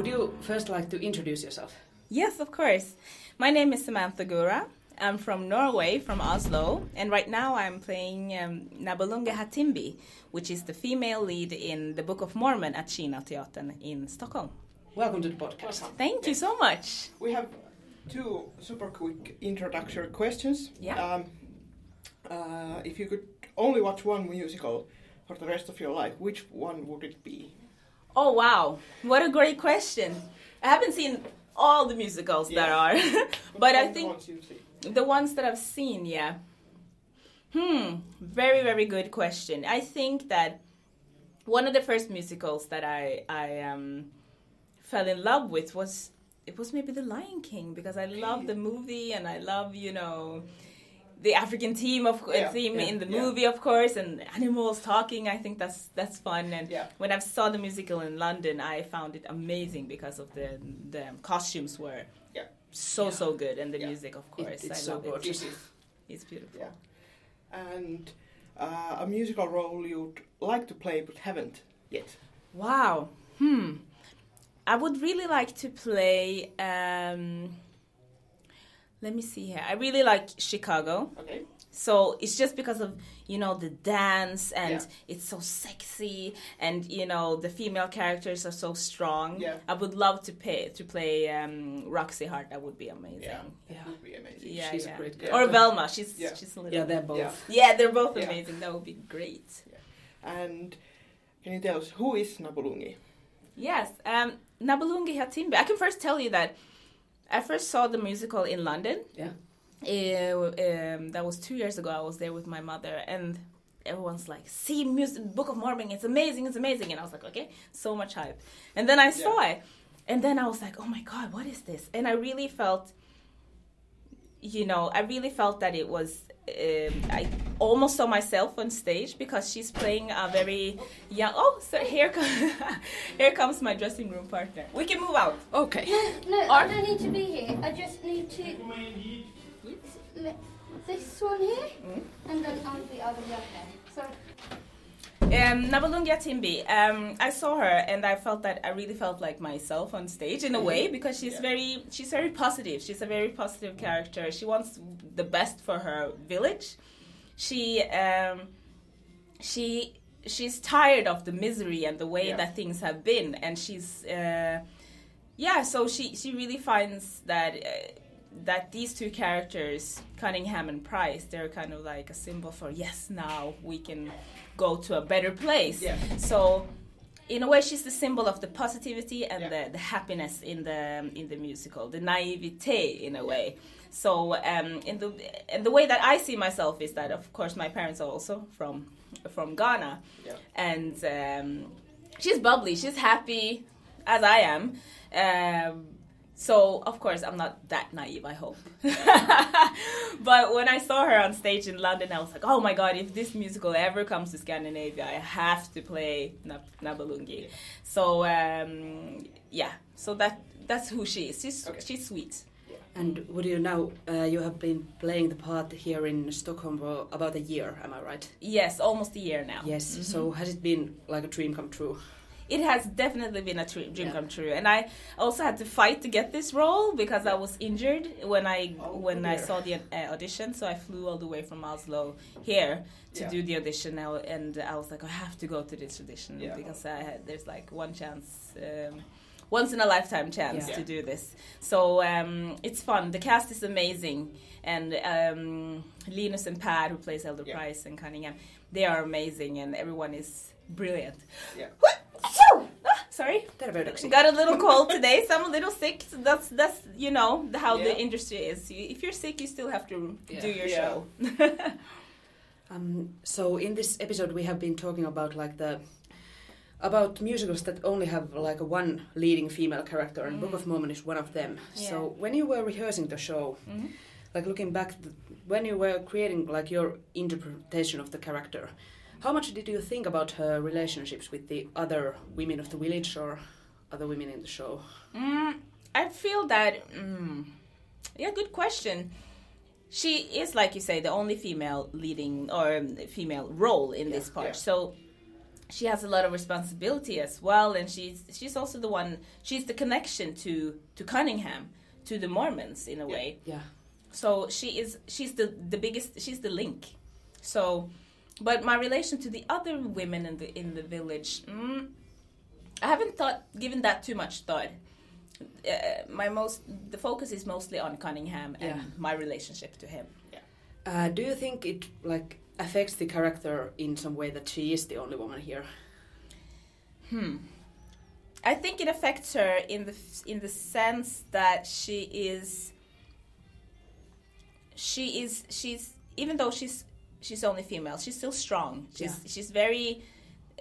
Would you first like to introduce yourself? Yes, of course. My name is Samantha Gura. I'm from Norway, from Oslo, and right now I'm playing um, Nabulungi Hatimbi, which is the female lead in the Book of Mormon at Chinateatern in Stockholm. Welcome to the podcast. Thank you so much. We have two super quick introductory questions. Yeah. Um, uh, if you could only watch one musical for the rest of your life, which one would it be? Oh wow, what a great question! I haven't seen all the musicals that are, but I think? The ones that I've seen, yeah. Hmm, very very good question. I think that one of the first musicals that I I um fell in love with was it was maybe The Lion King because I love the movie and I love you know the African theme of uh, Yeah, theme yeah, in the yeah. movie of course and animals talking. I think that's that's fun and Yeah. when I saw the musical in London, I found it amazing because of the the costumes were so so good and the music of It- course it's I so love it. gorgeous. It's beautiful. Yeah. And uh, a musical role you'd like to play but haven't yet. Wow. Hmm. I would really like to play. Um, let me see here. I really like Chicago. Okay. So it's just because of you know the dance and Yeah. it's so sexy and you know the female characters are so strong. Yeah. I would love to pay to play um, Roxy Hart. That would be amazing. Yeah. Yeah. That would be amazing. Yeah, She's a yeah. great Yeah. Or character. Velma. She's Yeah. she's a little. Yeah, they're both. Yeah. Yeah, they're both Yeah. amazing. That would be great. And can you tell us who is Nabulungi? Yes, um, Nabulungi Hatimbi. I can first tell you that I first saw the musical in London. Yeah. Uh, um, that was two years ago. I was there with my mother, and everyone's like, "See, music, Book of Mormon, it's amazing, it's amazing." And I was like, "Okay, so much hype." And then I saw it, and then I was like, "Oh my god, what is this?" And I really felt, you know, I really felt that it was. Um, I almost saw myself on stage because she's playing a very young. Oh, so here comes here comes my dressing room partner. We can move out. Okay. No, no, Or- I don't need to be here. I just need to. Let this one here, and then I'll be over there. So, Um, Nabulungi Hatimbi, um, I saw her and I felt that I really felt like myself on stage in a way because she's Yeah. very she's very positive. She's a very positive character. She wants the best for her village. She um, she she's tired of the misery and the way Yeah. that things have been, and she's uh, yeah. So she she really finds that. Uh, that these two characters, Cunningham and Price, they're kind of like a symbol for yes, now we can go to a better place. Yeah. So, in a way, she's the symbol of the positivity and Yeah. the, the happiness in the in the musical, the naivete in a way. So, um, in the and the way that I see myself is that, of course, my parents are also from from Ghana, Yeah. and um, she's bubbly, she's happy, as I am. Um, so of course I'm not that naive, I hope. but when I saw her on stage in London, I was like, oh my god, if this musical ever comes to Scandinavia, I have to play Nab- Nabulungi. So um, yeah, so that that's who she is. She's Okay. she's sweet. And would you now, uh, you have been playing the part here in Stockholm for about a year, am I right? Yes, almost a year now. Yes. So has it been like a dream come true? It has definitely been a dream Yeah. come true and i also had to fight to get this role because i was injured when i Oh, when i saw the uh, audition so i flew all the way from oslo here to Yeah. do the audition now and i was like i have to go to this audition Yeah. because i had there's like one chance um, once in a lifetime chance Yeah. to do this so um, it's fun the cast is amazing and um, linus and pat who plays elder Yeah. price and cunningham they are amazing and everyone is brilliant Yeah. Sorry. Got a little cold today, so I'm a little sick. So that's that's you know how Yeah. the industry is. If you're sick, you still have to Yeah. do your Yeah. show. Um, so in this episode we have been talking about like the about musicals that only have like a one leading female character and Book of Mormon is one of them. So Mm. When you were rehearsing the show, Mhm. like looking back when you were creating like your interpretation of the character, how much did you think about her relationships with the other women of the village or other women in the show? Mm, I feel that. Mm, yeah, good question. She is, like you say, the only female leading or um, female role in this part. yeah. So she has a lot of responsibility as well, and she's she's also the one. She's the connection to to Cunningham, to the Mormons in a way. Yeah. So she is she's the the biggest. She's the link. So, but my relation to the other women in the in the village, mm, I haven't thought given that too much thought. Uh, my most the focus is mostly on Cunningham and Yeah. my relationship to him. Uh, do you think it like affects the character in some way that she is the only woman here? Hmm. I think it affects her in the in the sense that she is she is she's even though she's she's only female, she's still strong. She's Yeah. she's very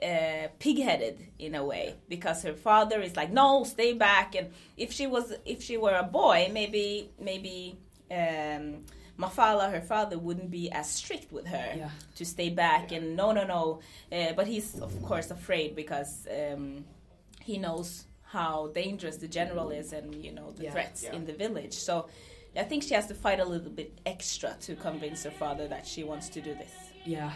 uh, pig-headed in a way because her father is like, no, stay back. And if she was if she were a boy, maybe maybe um, Mafala, her father, wouldn't be as strict with her Yeah. to stay back and no no no uh, but he's of course afraid because um, he knows how dangerous the general is and you know the Yeah. threats Yeah. in the village so i think she has to fight a little bit extra to convince her father that she wants to do this Yeah.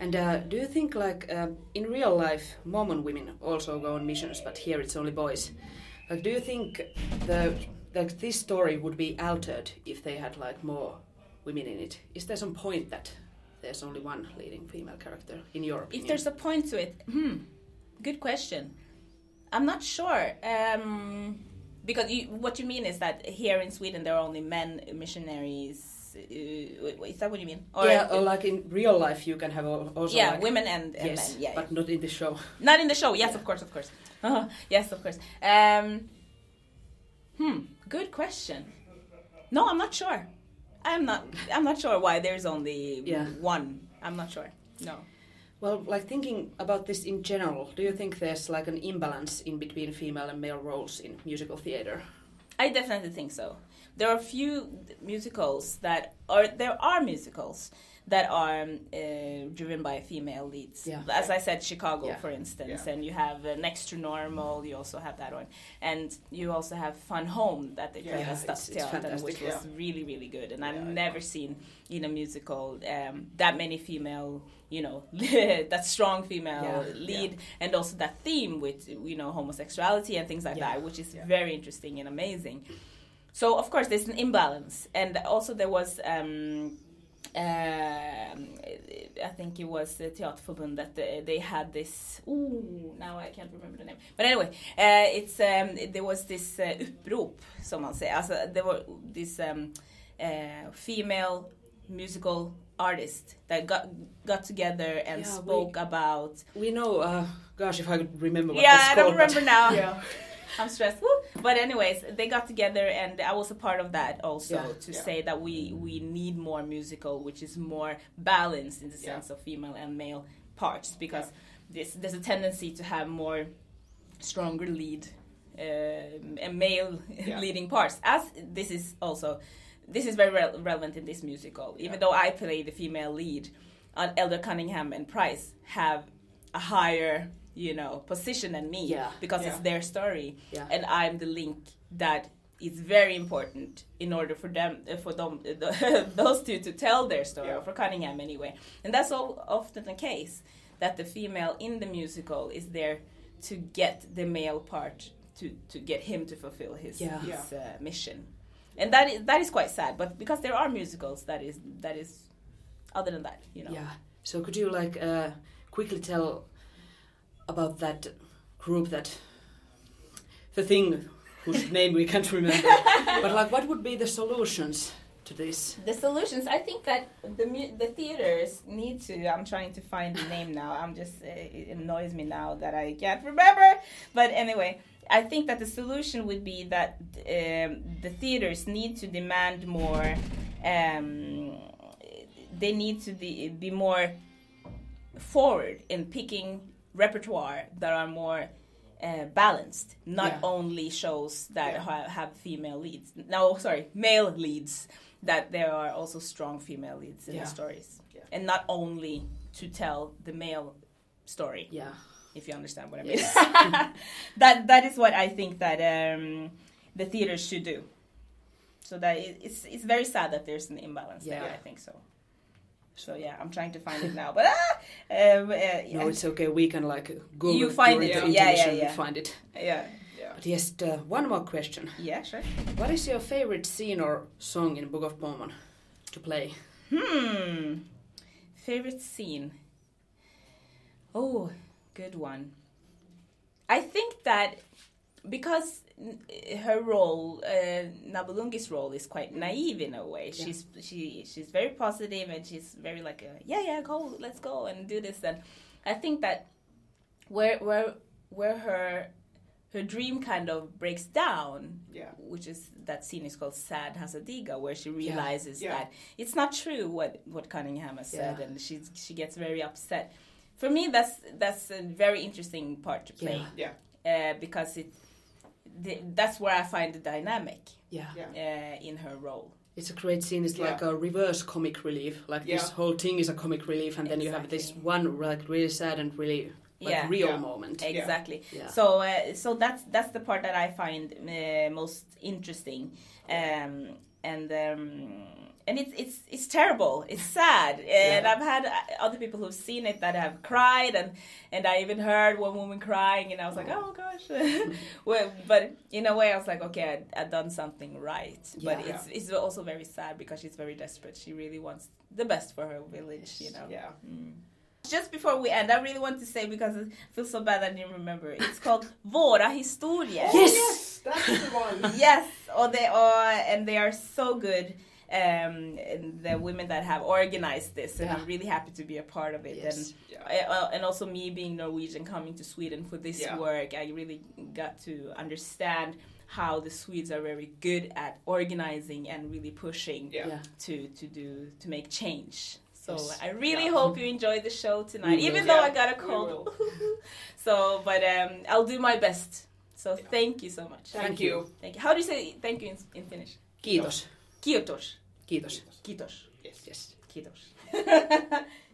And uh, do you think, like, uh, in real life, Mormon women also go on missions, but here it's only boys? Like, do you think the like this story would be altered if they had like more women in it? Is there some point that there's only one leading female character in your opinion? if there's a point to it hmm good question i'm not sure um, because you, what you mean is that here in sweden there are only men missionaries uh, is that what you mean yeah, or like in real life, you can have also yeah like, women and, and yes, men yeah, yeah. but not in the show. Not in the show. Yes, Yeah. of course, of course. Uh, yes, of course. Um, hmm. Good question. No, I'm not sure. I'm not. I'm not sure why there's only Yeah. one. I'm not sure. No. Well, like thinking about this in general, do you think there's like an imbalance in between female and male roles in musical theater? I definitely think so. There are few musicals that are there are musicals that are um, uh, driven by female leads. Yeah. As I said, Chicago, Yeah. for instance, Yeah. and you have uh, Next to Normal. You also have that one, and you also have Fun Home that they played Yeah, at Stadsteatern, which was really really good. And I've never seen in a musical um, that many female. You know that strong female lead, and also that theme with you know homosexuality and things like that, which is very interesting and amazing. So of course there's an imbalance, and also there was. Um, um, I think it was the Teaterförbund that they, had this. Ooh, now I can't remember the name. But anyway, uh, it's um, there was this uh, upprop, som man säger. Alltså, there were this um, uh, female musical artist that got got together and Yeah, we- spoke about. We know, uh, gosh, if I could remember what Yeah, I don't called, remember now. Yeah. I'm stressed. Woo! But anyways, they got together, and I was a part of that also Yeah. to Yeah. say that we we need more musical, which is more balanced in the sense of female and male parts, because this there's a tendency to have more stronger lead and male leading parts. As this is also this is very rel relevant in this musical, even though I play the female lead. Uh, Elder Cunningham and Price have a higher, you know, position than me Yeah. because it's their story Yeah. and I'm the link that is very important in order for them uh, for them uh, those two to tell their story Yeah. for Cunningham anyway and that's all often the case that the female in the musical is there to get the male part to to get him to fulfill his Yeah. his uh, mission and that is that is quite sad but because there are musicals that is that is other than that you know Yeah. So could you like uh, quickly tell about that group that the thing whose name we can't remember, but like what would be the solutions to this? The solutions, I think that the the theaters need to. I'm trying to find the name now. I'm just uh, it annoys me now that I can't remember. But anyway, I think that the solution would be that um, the theaters need to demand more. Um, they need to be, be more forward in picking repertoire that are more uh, balanced, not Yeah. only shows that Yeah. ha- have female leads. No, sorry, male leads. That there are also strong female leads in Yeah. the stories, and not only to tell the male story. Yeah. If you understand what I mean. Yes. that that is what I think that um, the theaters should do. So that it, it's it's very sad that there's an imbalance Yeah. there. I think so. So yeah, I'm trying to find it now. But ah, um, uh, yeah. No, it's okay. We can like Google You find it, the yeah, yeah, yeah. We find it. yeah, Yeah. But yes, uh, one more question. yeah, sure. What is your favorite scene or song in Book of Mormon to play? Hmm. Favorite scene. Oh, good one. I think that because her role, uh, Nabulungi's role, is quite naive in a way. Yeah. She's she she's very positive and she's very like a, yeah yeah go let's go and do this. And I think that where where where her her dream kind of breaks down Yeah. which is that scene is called Sad Hasadiga, where she realizes Yeah. that it's not true what what Cunningham has said, and she she gets very upset. For me, that's that's a very interesting part to play Yeah. uh, because it the, that's where I find the dynamic Yeah. Yeah. uh, in her role. It's a great scene. It's like a reverse comic relief. Like this whole thing is a comic relief, and then you have this one like really sad and really like Yeah. real Yeah. moment. Exactly. Yeah. So uh, so that's that's the part that I find uh, most interesting, um, and um, and it's it's it's terrible. It's sad, and Yeah. I've had uh, other people who've seen it that have cried, and and I even heard one woman crying, and I was like, oh gosh. well, but in a way, I was like, okay, I, I've done something right. Yeah. But Yeah. it's it's also very sad because she's very desperate. She really wants the best for her village, you know. Yeah. Mm. Just before we end, I really want to say because I feel so bad I didn't remember. It's called Våra historier. Yes! Yes, that's the one. Yes, or they are, and they are so good. Um, and the women that have organized this, and Yeah. I'm really happy to be a part of it. Yes. And Yeah. uh, and also me being Norwegian, coming to Sweden for this Yeah. work, I really got to understand how the Swedes are very good at organizing and really pushing Yeah. Yeah. to to do to make change. So Yes. I really Yeah. hope you enjoyed the show tonight, even will. though I got a cold. so, but um, I'll do my best. So thank you so much. Thank you. Thank you. How do you say thank you in, in Finnish? Kiitos. Kiitos. Kiitos. Kiitos. Yes. Yes. Kiitos.